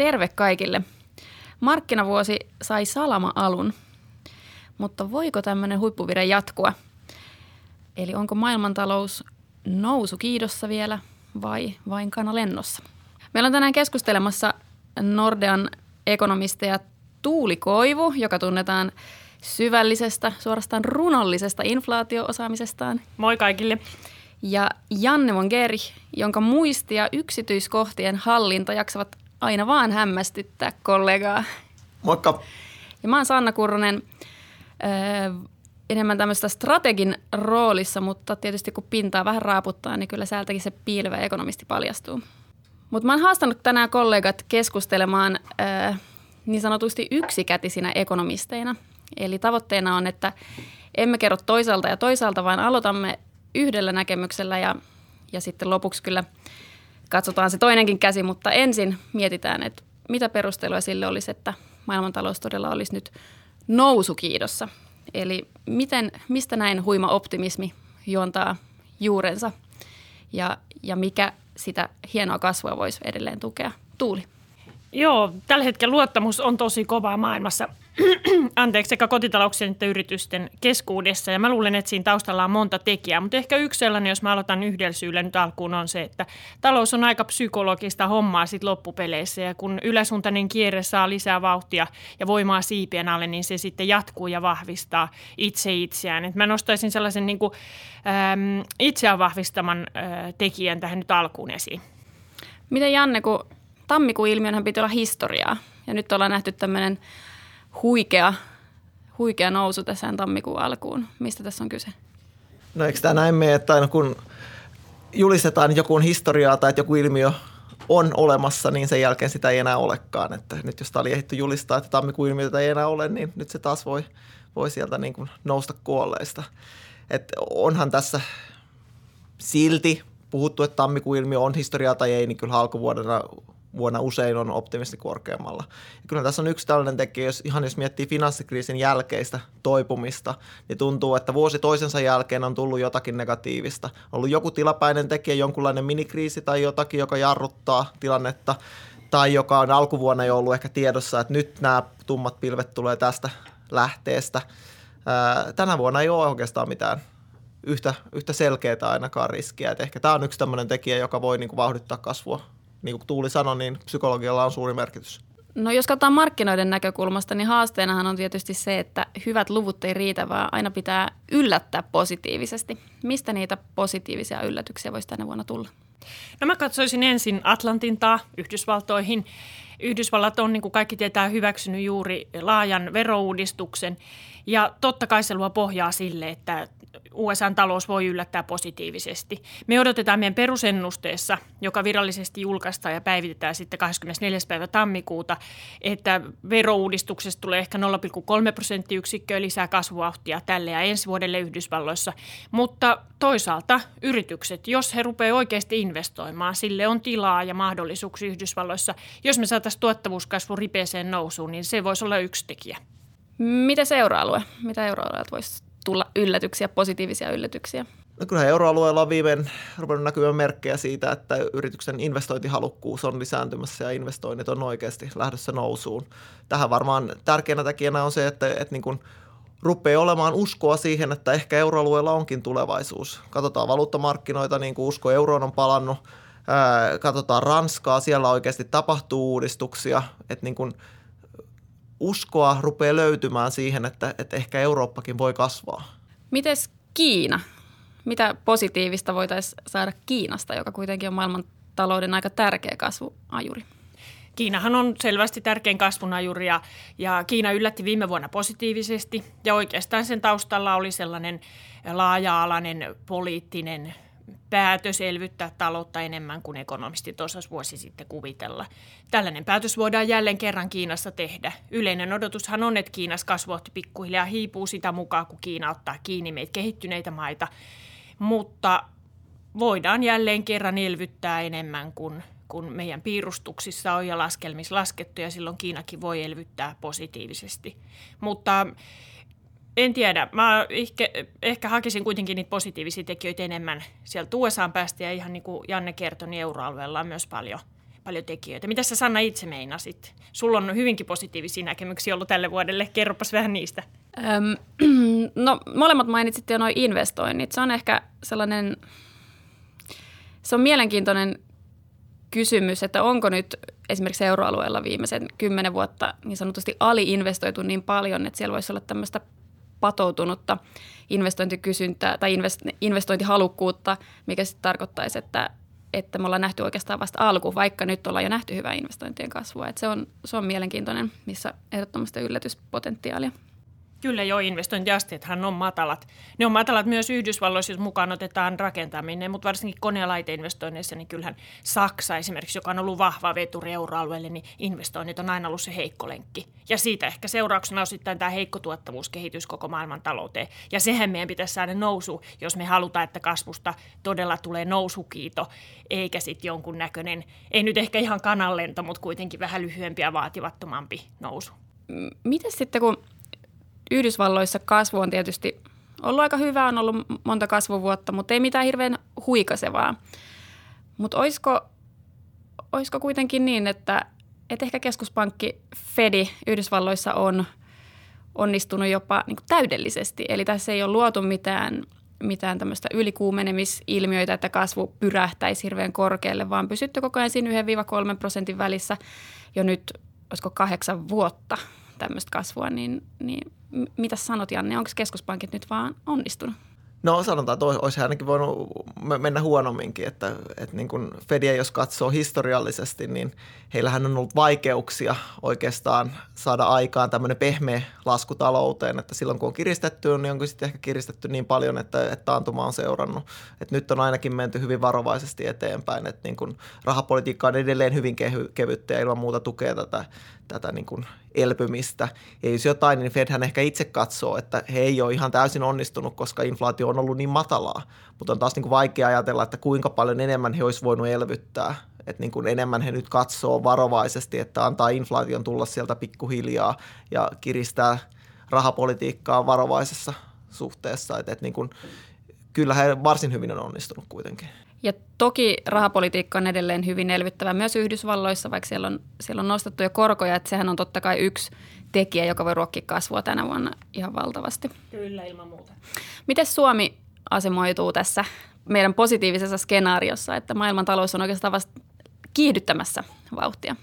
Terve kaikille. Markkinavuosi sai salama-alun, mutta voiko tämmöinen huippuvire jatkua? Eli onko maailmantalous nousu kiidossa vielä vai vain kanalennossa? Meillä on tänään keskustelemassa Nordean ekonomisteja Tuuli Koivu, joka tunnetaan syvällisestä, suorastaan runollisesta inflaatioosaamisestaan. Moi kaikille. Ja Janne Mongeri, jonka muisti ja yksityiskohtien hallinta jaksavat aina vaan hämmästyttää kollegaa. Moikka. Ja mä oon Sanna Kurronen, öö, enemmän tämmöistä strategin roolissa, mutta tietysti kun pintaa vähän raaputtaa, niin kyllä säältäkin se piilevä ekonomisti paljastuu. Mutta mä oon haastanut tänään kollegat keskustelemaan öö, niin sanotusti yksikätisinä ekonomisteina. Eli tavoitteena on, että emme kerro toisaalta ja toisaalta, vaan aloitamme yhdellä näkemyksellä ja, ja sitten lopuksi kyllä katsotaan se toinenkin käsi, mutta ensin mietitään, että mitä perusteluja sille olisi, että maailmantalous todella olisi nyt nousukiidossa. Eli miten, mistä näin huima optimismi juontaa juurensa ja, ja mikä sitä hienoa kasvua voisi edelleen tukea? Tuuli. Joo, tällä hetkellä luottamus on tosi kovaa maailmassa. Anteeksi, sekä kotitalouksien että yritysten keskuudessa. Ja mä luulen, että siinä taustalla on monta tekijää. Mutta ehkä yksi sellainen, jos mä aloitan yhdellä syyllä nyt alkuun, on se, että talous on aika psykologista hommaa sit loppupeleissä. Ja kun yläsuuntainen kierre saa lisää vauhtia ja voimaa siipien alle, niin se sitten jatkuu ja vahvistaa itse itseään. Et mä nostaisin sellaisen niin kuin, äm, itseään vahvistaman ä, tekijän tähän nyt alkuun esiin. Miten Janne, kun tammikuun ilmiönhän piti olla historiaa ja nyt ollaan nähty tämmöinen huikea, huikea nousu tässä tammikuun alkuun. Mistä tässä on kyse? No eikö tämä näin mene, että aina kun julistetaan joku historiaa tai että joku ilmiö on olemassa, niin sen jälkeen sitä ei enää olekaan. Että nyt jos tämä oli ehditty julistaa, että tammikuun ilmiötä ei enää ole, niin nyt se taas voi, voi sieltä niin kuin nousta kuolleista. Et onhan tässä silti puhuttu, että tammikuun ilmiö on historiaa tai ei, niin kyllä alkuvuodena vuonna usein on optimisti korkeammalla. Ja kyllä tässä on yksi tällainen tekijä, jos ihan jos miettii finanssikriisin jälkeistä toipumista, niin tuntuu, että vuosi toisensa jälkeen on tullut jotakin negatiivista. On ollut joku tilapäinen tekijä, jonkunlainen minikriisi tai jotakin, joka jarruttaa tilannetta, tai joka on alkuvuonna jo ollut ehkä tiedossa, että nyt nämä tummat pilvet tulee tästä lähteestä. tänä vuonna ei ole oikeastaan mitään yhtä, yhtä selkeää ainakaan riskiä. Et ehkä tämä on yksi tämmöinen tekijä, joka voi niin kuin vauhdittaa kasvua niin kuin Tuuli sanoi, niin psykologialla on suuri merkitys. No jos katsotaan markkinoiden näkökulmasta, niin haasteenahan on tietysti se, että hyvät luvut ei riitä, vaan aina pitää yllättää positiivisesti. Mistä niitä positiivisia yllätyksiä voisi tänä vuonna tulla? No mä katsoisin ensin Atlantintaa Yhdysvaltoihin. Yhdysvallat on, niin kuin kaikki tietää, hyväksynyt juuri laajan verouudistuksen. Ja totta kai se luo pohjaa sille, että USAn talous voi yllättää positiivisesti. Me odotetaan meidän perusennusteessa, joka virallisesti julkaistaan ja päivitetään sitten 24. päivä tammikuuta, että verouudistuksesta tulee ehkä 0,3 prosenttiyksikköä lisää kasvuvauhtia tälle ja ensi vuodelle Yhdysvalloissa. Mutta toisaalta yritykset, jos he rupeavat oikeasti investoimaan, sille on tilaa ja mahdollisuuksia Yhdysvalloissa. Jos me saataisiin tuottavuuskasvu ripeeseen nousuun, niin se voisi olla yksi tekijä. Mitä euroalue? Mitä euroalueelta voisi tulla yllätyksiä, positiivisia yllätyksiä? No kyllä euroalueella on viimein ruvennut näkymään merkkejä siitä, että yrityksen investointihalukkuus on lisääntymässä ja investoinnit on oikeasti lähdössä nousuun. Tähän varmaan tärkeänä tekijänä on se, että, että niin kuin rupeaa olemaan uskoa siihen, että ehkä euroalueella onkin tulevaisuus. Katsotaan valuuttamarkkinoita, niin kuin usko euroon on palannut. katsotaan Ranskaa, siellä oikeasti tapahtuu uudistuksia. Että niin kuin uskoa rupeaa löytymään siihen, että, että ehkä Eurooppakin voi kasvaa. Mites Kiina? Mitä positiivista voitaisiin saada Kiinasta, joka kuitenkin on maailman talouden aika tärkeä kasvuajuri? Kiinahan on selvästi tärkein kasvunajuri ja, ja Kiina yllätti viime vuonna positiivisesti ja oikeastaan sen taustalla oli sellainen laaja-alainen poliittinen päätös elvyttää taloutta enemmän kuin ekonomistit osas vuosi sitten kuvitella. Tällainen päätös voidaan jälleen kerran Kiinassa tehdä. Yleinen odotushan on, että Kiinassa kasvuohti pikkuhiljaa hiipuu sitä mukaan, kun Kiina ottaa kiinni meitä kehittyneitä maita. Mutta voidaan jälleen kerran elvyttää enemmän kuin, kuin meidän piirustuksissa on ja laskelmissa laskettu, ja silloin Kiinakin voi elvyttää positiivisesti. Mutta en tiedä. Mä ehkä, ehkä hakisin kuitenkin niitä positiivisia tekijöitä enemmän sieltä USAn päästä ja ihan niin kuin Janne kertoi, niin euroalueella on myös paljon, paljon tekijöitä. Mitä sä Sanna itse meinasit? Sulla on hyvinkin positiivisia näkemyksiä ollut tälle vuodelle. Kerropas vähän niistä. Öm, no molemmat mainitsitte jo noin investoinnit. Se on ehkä sellainen, se on mielenkiintoinen kysymys, että onko nyt esimerkiksi euroalueella viimeisen kymmenen vuotta niin sanotusti aliinvestoitu niin paljon, että siellä voisi olla tämmöistä patoutunutta investointikysyntää tai investointihalukkuutta, mikä sitten tarkoittaisi, että, että me ollaan nähty oikeastaan vasta alku, vaikka nyt ollaan jo nähty hyvää investointien kasvua. Et se, on, se on mielenkiintoinen, missä ehdottomasti yllätyspotentiaalia. Kyllä jo investointiasteethan on matalat. Ne on matalat myös Yhdysvalloissa, jos mukaan otetaan rakentaminen, mutta varsinkin kone- ja laiteinvestoinneissa, niin kyllähän Saksa esimerkiksi, joka on ollut vahva veturi euroalueelle, niin investoinnit on aina ollut se heikko lenkki. Ja siitä ehkä seurauksena osittain tämä heikko tuottavuuskehitys koko maailman talouteen. Ja sehän meidän pitäisi saada nousu, jos me halutaan, että kasvusta todella tulee nousukiito, eikä sitten jonkun näköinen, ei nyt ehkä ihan kananlento, mutta kuitenkin vähän lyhyempi ja vaativattomampi nousu. Miten sitten, kun Yhdysvalloissa kasvu on tietysti ollut aika hyvä, on ollut monta kasvuvuotta, mutta ei mitään hirveän huikasevaa. Mutta olisiko, olisiko kuitenkin niin, että, että ehkä keskuspankki Fedi Yhdysvalloissa on onnistunut jopa niin täydellisesti. Eli tässä ei ole luotu mitään, mitään tämmöistä ylikuumenemisilmiöitä, että kasvu pyrähtäisi hirveän korkealle, vaan pysytty koko ajan siinä 1-3 prosentin välissä jo nyt, olisiko kahdeksan vuotta tämmöistä kasvua, niin, niin mitä sanot Janne, onko keskuspankit nyt vaan onnistunut? No sanotaan, että olisi ainakin voinut mennä huonomminkin, että, että niin kuin Fedia, jos katsoo historiallisesti, niin heillähän on ollut vaikeuksia oikeastaan saada aikaan tämmöinen pehmeä lasku talouteen, että silloin kun on kiristetty, niin onko sitten ehkä kiristetty niin paljon, että, että taantuma on seurannut. Että nyt on ainakin menty hyvin varovaisesti eteenpäin, että niin kuin rahapolitiikka on edelleen hyvin kevyttä ja ilman muuta tukee tätä, tätä niin kuin elpymistä. Ja jos jotain, niin Fedhän ehkä itse katsoo, että he ei ole ihan täysin onnistunut, koska inflaatio on ollut niin matalaa. Mutta on taas niin kuin vaikea ajatella, että kuinka paljon enemmän he olisi voinut elvyttää. Että niin kuin enemmän he nyt katsoo varovaisesti, että antaa inflaation tulla sieltä pikkuhiljaa ja kiristää rahapolitiikkaa varovaisessa suhteessa. Että, että niin kuin, kyllä he varsin hyvin on onnistunut kuitenkin. Ja toki rahapolitiikka on edelleen hyvin elvyttävä myös Yhdysvalloissa, vaikka siellä on, siellä on nostettu jo korkoja, että sehän on totta kai yksi tekijä, joka voi ruokkia kasvua tänä vuonna ihan valtavasti. Kyllä, ilman muuta. Miten Suomi asemoituu tässä meidän positiivisessa skenaariossa, että maailman talous on oikeastaan vasta kiihdyttämässä vauhtia?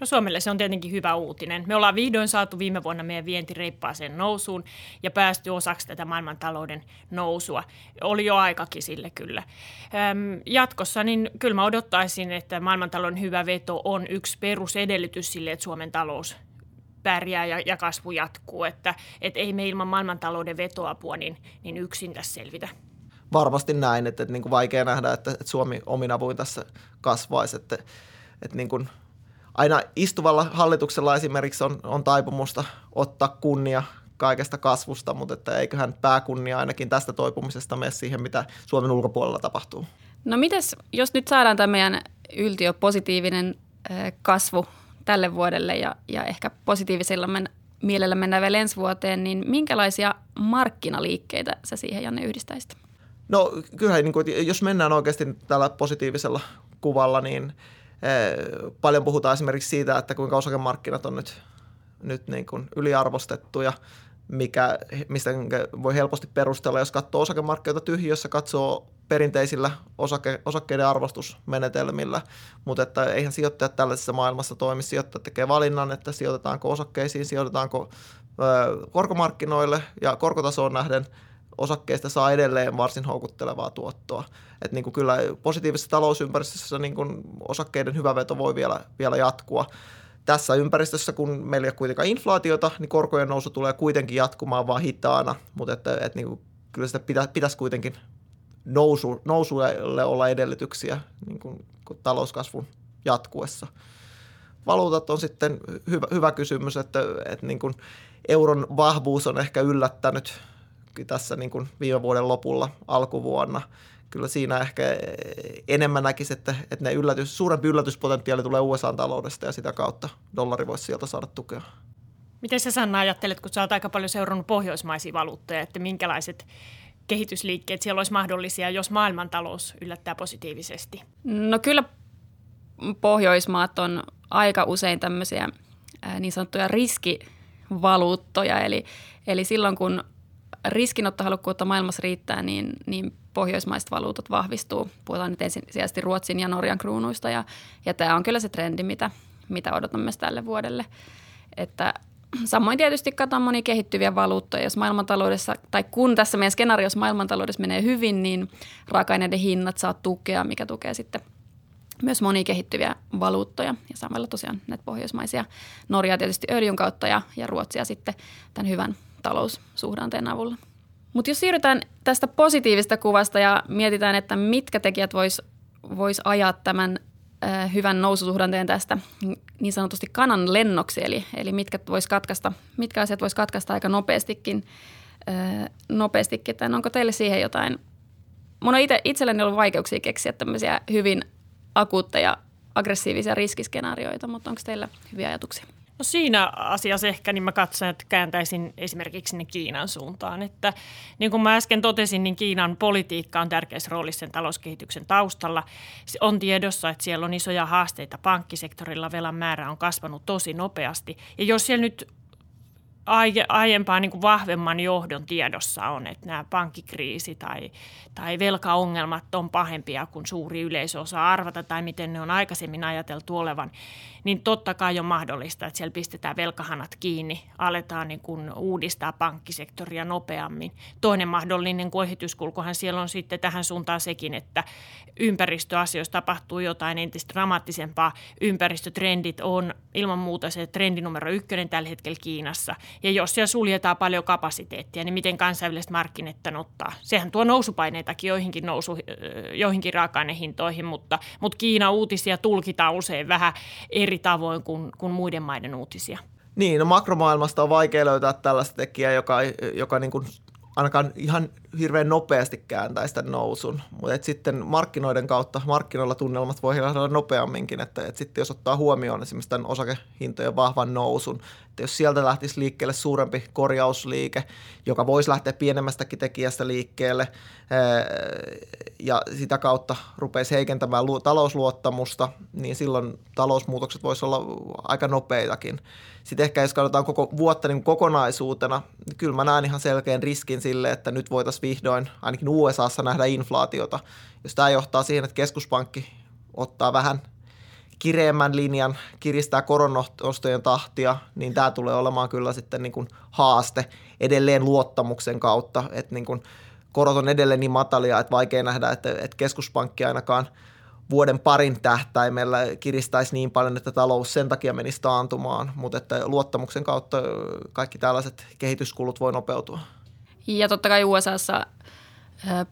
No Suomelle se on tietenkin hyvä uutinen. Me ollaan vihdoin saatu viime vuonna meidän vienti reippaaseen nousuun ja päästy osaksi tätä maailmantalouden nousua. Oli jo aikakin sille kyllä. Öm, jatkossa niin kyllä mä odottaisin, että maailmantalouden hyvä veto on yksi perusedellytys sille, että Suomen talous pärjää ja, ja kasvu jatkuu. Että et ei me ilman maailmantalouden vetoapua niin, niin yksin tässä selvitä varmasti näin, että, että niin kuin vaikea nähdä, että, että Suomi omin avuin tässä kasvaisi, että, että niin kuin aina istuvalla hallituksella esimerkiksi on, on taipumusta ottaa kunnia kaikesta kasvusta, mutta että eiköhän pääkunnia ainakin tästä toipumisesta mene siihen, mitä Suomen ulkopuolella tapahtuu. No mites, jos nyt saadaan tämä meidän yltiö positiivinen kasvu tälle vuodelle ja, ja ehkä positiivisella men, mielellä mennään vielä ensi vuoteen, niin minkälaisia markkinaliikkeitä sä siihen Janne yhdistäisit? No kyllähän, niin kuin, jos mennään oikeasti tällä positiivisella kuvalla, niin – paljon puhutaan esimerkiksi siitä, että kuinka osakemarkkinat on nyt, nyt niin kuin yliarvostettuja, mikä, mistä voi helposti perustella, jos katsoo osakemarkkinoita tyhjiössä, katsoo perinteisillä osake, osakkeiden arvostusmenetelmillä, mutta että eihän sijoittajat tällaisessa maailmassa toimi. Sijoittajat tekee valinnan, että sijoitetaanko osakkeisiin, sijoitetaanko ö, korkomarkkinoille ja korkotasoon nähden – osakkeista saa edelleen varsin houkuttelevaa tuottoa. Et niin kuin kyllä positiivisessa talousympäristössä niin kuin osakkeiden hyvä veto voi vielä, vielä jatkua. Tässä ympäristössä, kun meillä ei ole kuitenkaan inflaatiota, niin korkojen nousu tulee kuitenkin jatkumaan vaan hitaana, mutta että, että niin kuin, kyllä sitä pitä, pitäisi kuitenkin nousu, nousulle olla edellytyksiä niin kuin, kuin talouskasvun jatkuessa. Valuutat on sitten hyvä, hyvä kysymys, että, että niin kuin euron vahvuus on ehkä yllättänyt – tässä niin kuin viime vuoden lopulla alkuvuonna. Kyllä siinä ehkä enemmän näkisi, että, että ne yllätys, suurempi yllätyspotentiaali tulee USA-taloudesta ja sitä kautta dollari voisi sieltä saada tukea. Miten sä Sanna ajattelet, kun sä oot aika paljon seurannut pohjoismaisia valuuttoja, että minkälaiset kehitysliikkeet siellä olisi mahdollisia, jos maailmantalous yllättää positiivisesti? No kyllä Pohjoismaat on aika usein tämmöisiä niin sanottuja riskivaluuttoja, eli, eli silloin kun riskinottohalukkuutta maailmassa riittää, niin, niin pohjoismaiset valuutat vahvistuu. Puhutaan nyt ensisijaisesti Ruotsin ja Norjan kruunuista ja, ja tämä on kyllä se trendi, mitä, mitä odotamme tälle vuodelle. Että samoin tietysti katsotaan monia kehittyviä valuuttoja. Jos maailmantaloudessa, tai kun tässä meidän skenaariossa maailmantaloudessa menee hyvin, niin raaka-aineiden hinnat saa tukea, mikä tukee sitten myös monia kehittyviä valuuttoja ja samalla tosiaan näitä pohjoismaisia. Norjaa tietysti öljyn kautta ja, ja Ruotsia sitten tämän hyvän taloussuhdanteen avulla. Mutta jos siirrytään tästä positiivista kuvasta ja mietitään, että mitkä tekijät vois, vois ajaa tämän äh, hyvän noususuhdanteen tästä niin sanotusti kanan lennoksi, eli, eli mitkä, vois katkaista, mitkä asiat voisi katkaista aika nopeastikin, äh, nopeastikin. Että onko teille siihen jotain? Mun on itse, itselleni ollut vaikeuksia keksiä tämmöisiä hyvin akuutteja, aggressiivisia riskiskenaarioita, mutta onko teillä hyviä ajatuksia? No siinä asiassa ehkä niin mä katson, että kääntäisin esimerkiksi sinne Kiinan suuntaan. Että niin kuin mä äsken totesin, niin Kiinan politiikka on tärkeässä roolissa sen talouskehityksen taustalla. Se on tiedossa, että siellä on isoja haasteita pankkisektorilla, velan määrä on kasvanut tosi nopeasti. Ja jos siellä nyt aiempaa niin kuin vahvemman johdon tiedossa on, että nämä pankkikriisi tai, tai velkaongelmat on pahempia kuin suuri yleisö osaa arvata tai miten ne on aikaisemmin ajateltu olevan, niin totta kai on mahdollista, että siellä pistetään velkahanat kiinni, aletaan niin kuin uudistaa pankkisektoria nopeammin. Toinen mahdollinen kehityskulkuhan siellä on sitten tähän suuntaan sekin, että ympäristöasioissa tapahtuu jotain entistä dramaattisempaa. Ympäristötrendit on ilman muuta se trendi numero ykkönen tällä hetkellä Kiinassa. Ja jos siellä suljetaan paljon kapasiteettia, niin miten kansainväliset markkinat ottaa? Sehän tuo nousupaineitakin joihinkin, nousu, joihinkin raaka-ainehintoihin, mutta, mutta Kiina uutisia tulkitaan usein vähän eri tavoin kuin, kuin muiden maiden uutisia. Niin, no makromaailmasta on vaikea löytää tällaista tekijää, joka, joka niin kuin ainakaan ihan hirveän nopeasti kääntäisi tämän nousun. Mutta sitten markkinoiden kautta, markkinoilla tunnelmat voi olla nopeamminkin, että, että sitten jos ottaa huomioon esimerkiksi tämän osakehintojen vahvan nousun, että jos sieltä lähtisi liikkeelle suurempi korjausliike, joka voisi lähteä pienemmästäkin tekijästä liikkeelle ja sitä kautta rupeisi heikentämään talousluottamusta, niin silloin talousmuutokset voisivat olla aika nopeitakin. Sitten ehkä jos katsotaan koko vuotta niin kokonaisuutena, niin kyllä mä näen ihan selkeän riskin sille, että nyt voitaisiin vihdoin ainakin USAssa nähdä inflaatiota. Jos tämä johtaa siihen, että keskuspankki ottaa vähän kireemmän linjan, kiristää koronostojen tahtia, niin tämä tulee olemaan kyllä sitten niin kuin haaste edelleen luottamuksen kautta, että niin kuin korot on edelleen niin matalia, että vaikea nähdä, että, että keskuspankki ainakaan vuoden parin tähtäimellä kiristäisi niin paljon, että talous sen takia menisi taantumaan, mutta että luottamuksen kautta kaikki tällaiset kehityskulut voi nopeutua. Ja totta kai USAssa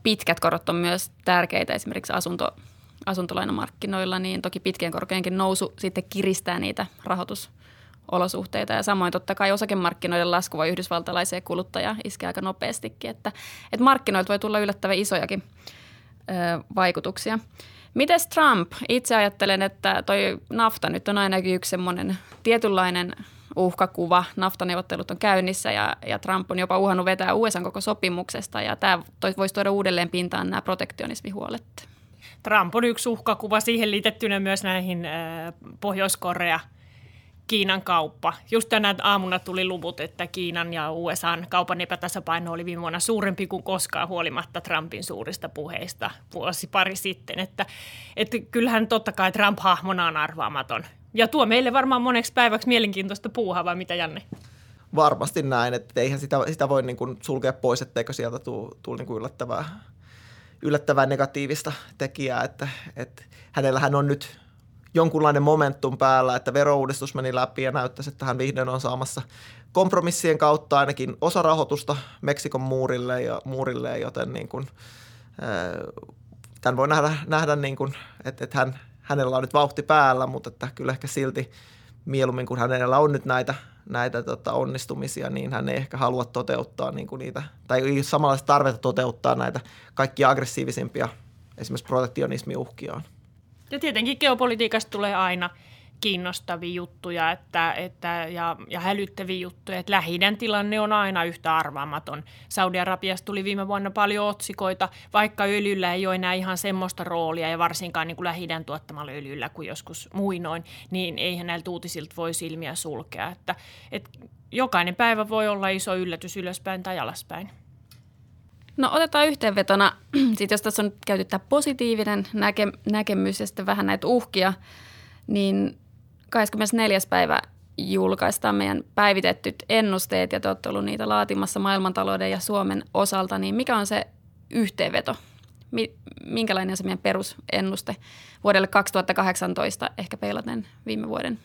pitkät korot on myös tärkeitä esimerkiksi asunto, asuntolainamarkkinoilla, niin toki pitkien korkojenkin nousu sitten kiristää niitä rahoitusolosuhteita. Ja samoin totta kai osakemarkkinoiden lasku voi yhdysvaltalaiseen kuluttaja iskee aika nopeastikin, että, että markkinoilta voi tulla yllättävän isojakin ö, vaikutuksia. Mites Trump? Itse ajattelen, että toi nafta nyt on ainakin yksi semmoinen tietynlainen – uhkakuva. Naftaneuvottelut on käynnissä ja, ja Trump on jopa uhannut vetää USA koko sopimuksesta ja tämä voisi tuoda uudelleen pintaan nämä protektionismihuolet. Trump on yksi uhkakuva siihen liitettynä myös näihin äh, Pohjois-Korea Kiinan kauppa. Just tänä aamuna tuli luvut, että Kiinan ja USAn kaupan epätasapaino oli viime vuonna suurempi kuin koskaan huolimatta Trumpin suurista puheista vuosi pari sitten. Että, että kyllähän totta kai Trump hahmona on arvaamaton. Ja tuo meille varmaan moneksi päiväksi mielenkiintoista puuhaa, vai mitä Janne? Varmasti näin, että eihän sitä, sitä voi niin kuin sulkea pois, etteikö sieltä tule, niin yllättävää, yllättävää negatiivista tekijää, että, että hänellähän on nyt jonkunlainen momentum päällä, että verouudistus meni läpi ja näyttäisi, että hän vihdoin on saamassa kompromissien kautta ainakin osa rahoitusta Meksikon muurille, ja, muurille joten niin kuin, tämän voi nähdä, nähdä niin kuin, että, että hän, hänellä on nyt vauhti päällä, mutta että kyllä ehkä silti mieluummin, kun hänellä on nyt näitä, näitä tota, onnistumisia, niin hän ei ehkä halua toteuttaa niin kuin niitä, tai ei samanlaista tarvetta toteuttaa näitä kaikki aggressiivisimpia esimerkiksi protektionismiuhkiaan. Ja tietenkin geopolitiikasta tulee aina kiinnostavia juttuja että, että, ja, ja hälyttäviä juttuja. Että lähi tilanne on aina yhtä arvaamaton. Saudi-Arabiasta tuli viime vuonna paljon otsikoita, vaikka öljyllä ei ole enää ihan semmoista roolia ja varsinkaan niin kuin tuottamalla öljyllä kuin joskus muinoin, niin eihän näiltä uutisilta voi silmiä sulkea. Että, että jokainen päivä voi olla iso yllätys ylöspäin tai alaspäin. No otetaan yhteenvetona, sit jos tässä on käyty tämä positiivinen näke, näkemys ja sitten vähän näitä uhkia, niin 24. päivä julkaistaan meidän päivitettyt ennusteet ja te olette ollut niitä laatimassa maailmantalouden ja Suomen osalta, niin mikä on se yhteenveto? Minkälainen on se meidän perusennuste vuodelle 2018 ehkä peilaten viime vuoden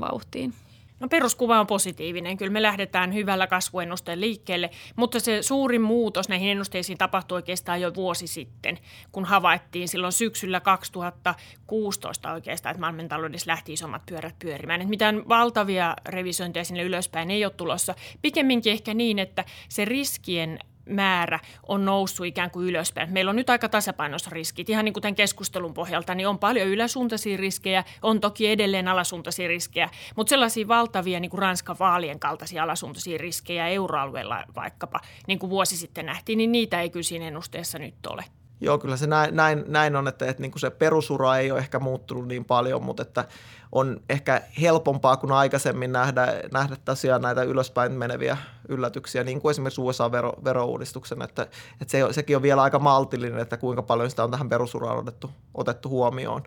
vauhtiin? No peruskuva on positiivinen. Kyllä me lähdetään hyvällä kasvuennusteen liikkeelle, mutta se suurin muutos näihin ennusteisiin tapahtui oikeastaan jo vuosi sitten, kun havaittiin silloin syksyllä 2016 oikeastaan, että maailmantaloudessa lähti isommat pyörät pyörimään. Että mitään valtavia revisointeja sinne ylöspäin ei ole tulossa. Pikemminkin ehkä niin, että se riskien määrä on noussut ikään kuin ylöspäin. Meillä on nyt aika tasapainossa riskit. Ihan niin kuin tämän keskustelun pohjalta, niin on paljon yläsuuntaisia riskejä, on toki edelleen alasuuntaisia riskejä, mutta sellaisia valtavia niin kuin Ranskan vaalien kaltaisia alasuuntaisia riskejä euroalueella vaikkapa, niin kuin vuosi sitten nähtiin, niin niitä ei kyllä siinä ennusteessa nyt ole. Joo, kyllä se näin, näin, näin on, että, että niin kuin se perusura ei ole ehkä muuttunut niin paljon, mutta että on ehkä helpompaa kuin aikaisemmin nähdä, nähdä tosiaan näitä ylöspäin meneviä yllätyksiä, niin kuin esimerkiksi USA-verouudistuksen, että, että se, sekin on vielä aika maltillinen, että kuinka paljon sitä on tähän perusuraan otettu, otettu huomioon.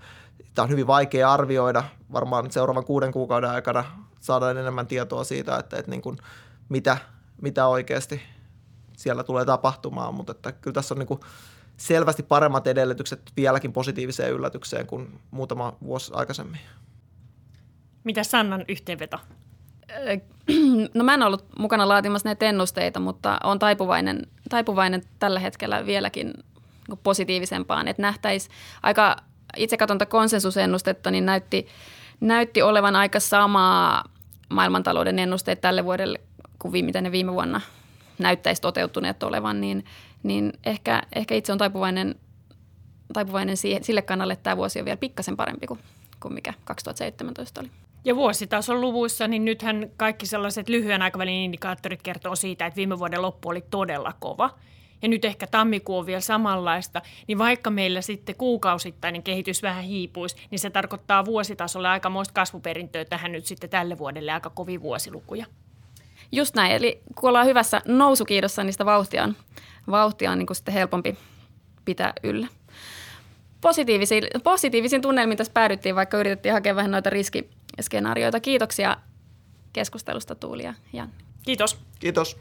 Tämä on hyvin vaikea arvioida, varmaan seuraavan kuuden kuukauden aikana saadaan enemmän tietoa siitä, että, että niin kuin mitä, mitä oikeasti siellä tulee tapahtumaan, mutta että kyllä tässä on niin kuin selvästi paremmat edellytykset vieläkin positiiviseen yllätykseen kuin muutama vuosi aikaisemmin. Mitä Sannan yhteenveto? No mä en ollut mukana laatimassa näitä ennusteita, mutta on taipuvainen, taipuvainen tällä hetkellä vieläkin niin positiivisempaan. Että nähtäisi aika, itse katsonta konsensusennustetta, niin näytti, näytti olevan aika samaa maailmantalouden ennusteet tälle vuodelle kuin mitä ne viime vuonna näyttäisi toteutuneet olevan, niin, niin ehkä, ehkä itse on taipuvainen, taipuvainen siihen, sille kannalle, että tämä vuosi on vielä pikkasen parempi kuin, kuin mikä 2017 oli. Ja vuositason luvuissa, niin nythän kaikki sellaiset lyhyen aikavälin indikaattorit kertoo siitä, että viime vuoden loppu oli todella kova. Ja nyt ehkä tammikuu on vielä samanlaista, niin vaikka meillä sitten kuukausittainen kehitys vähän hiipuisi, niin se tarkoittaa vuositasolla aikamoista kasvuperintöä tähän nyt sitten tälle vuodelle aika kovin vuosilukuja. Just näin, eli kun ollaan hyvässä nousukiidossa, niin sitä vauhtia on, vauhtia on niin kuin sitten helpompi pitää yllä. Positiivisiin, positiivisiin tunnelmiin tässä päädyttiin, vaikka yritettiin hakea vähän noita riski, skenaarioita. Kiitoksia keskustelusta Tuuli ja Janni. Kiitos. Kiitos.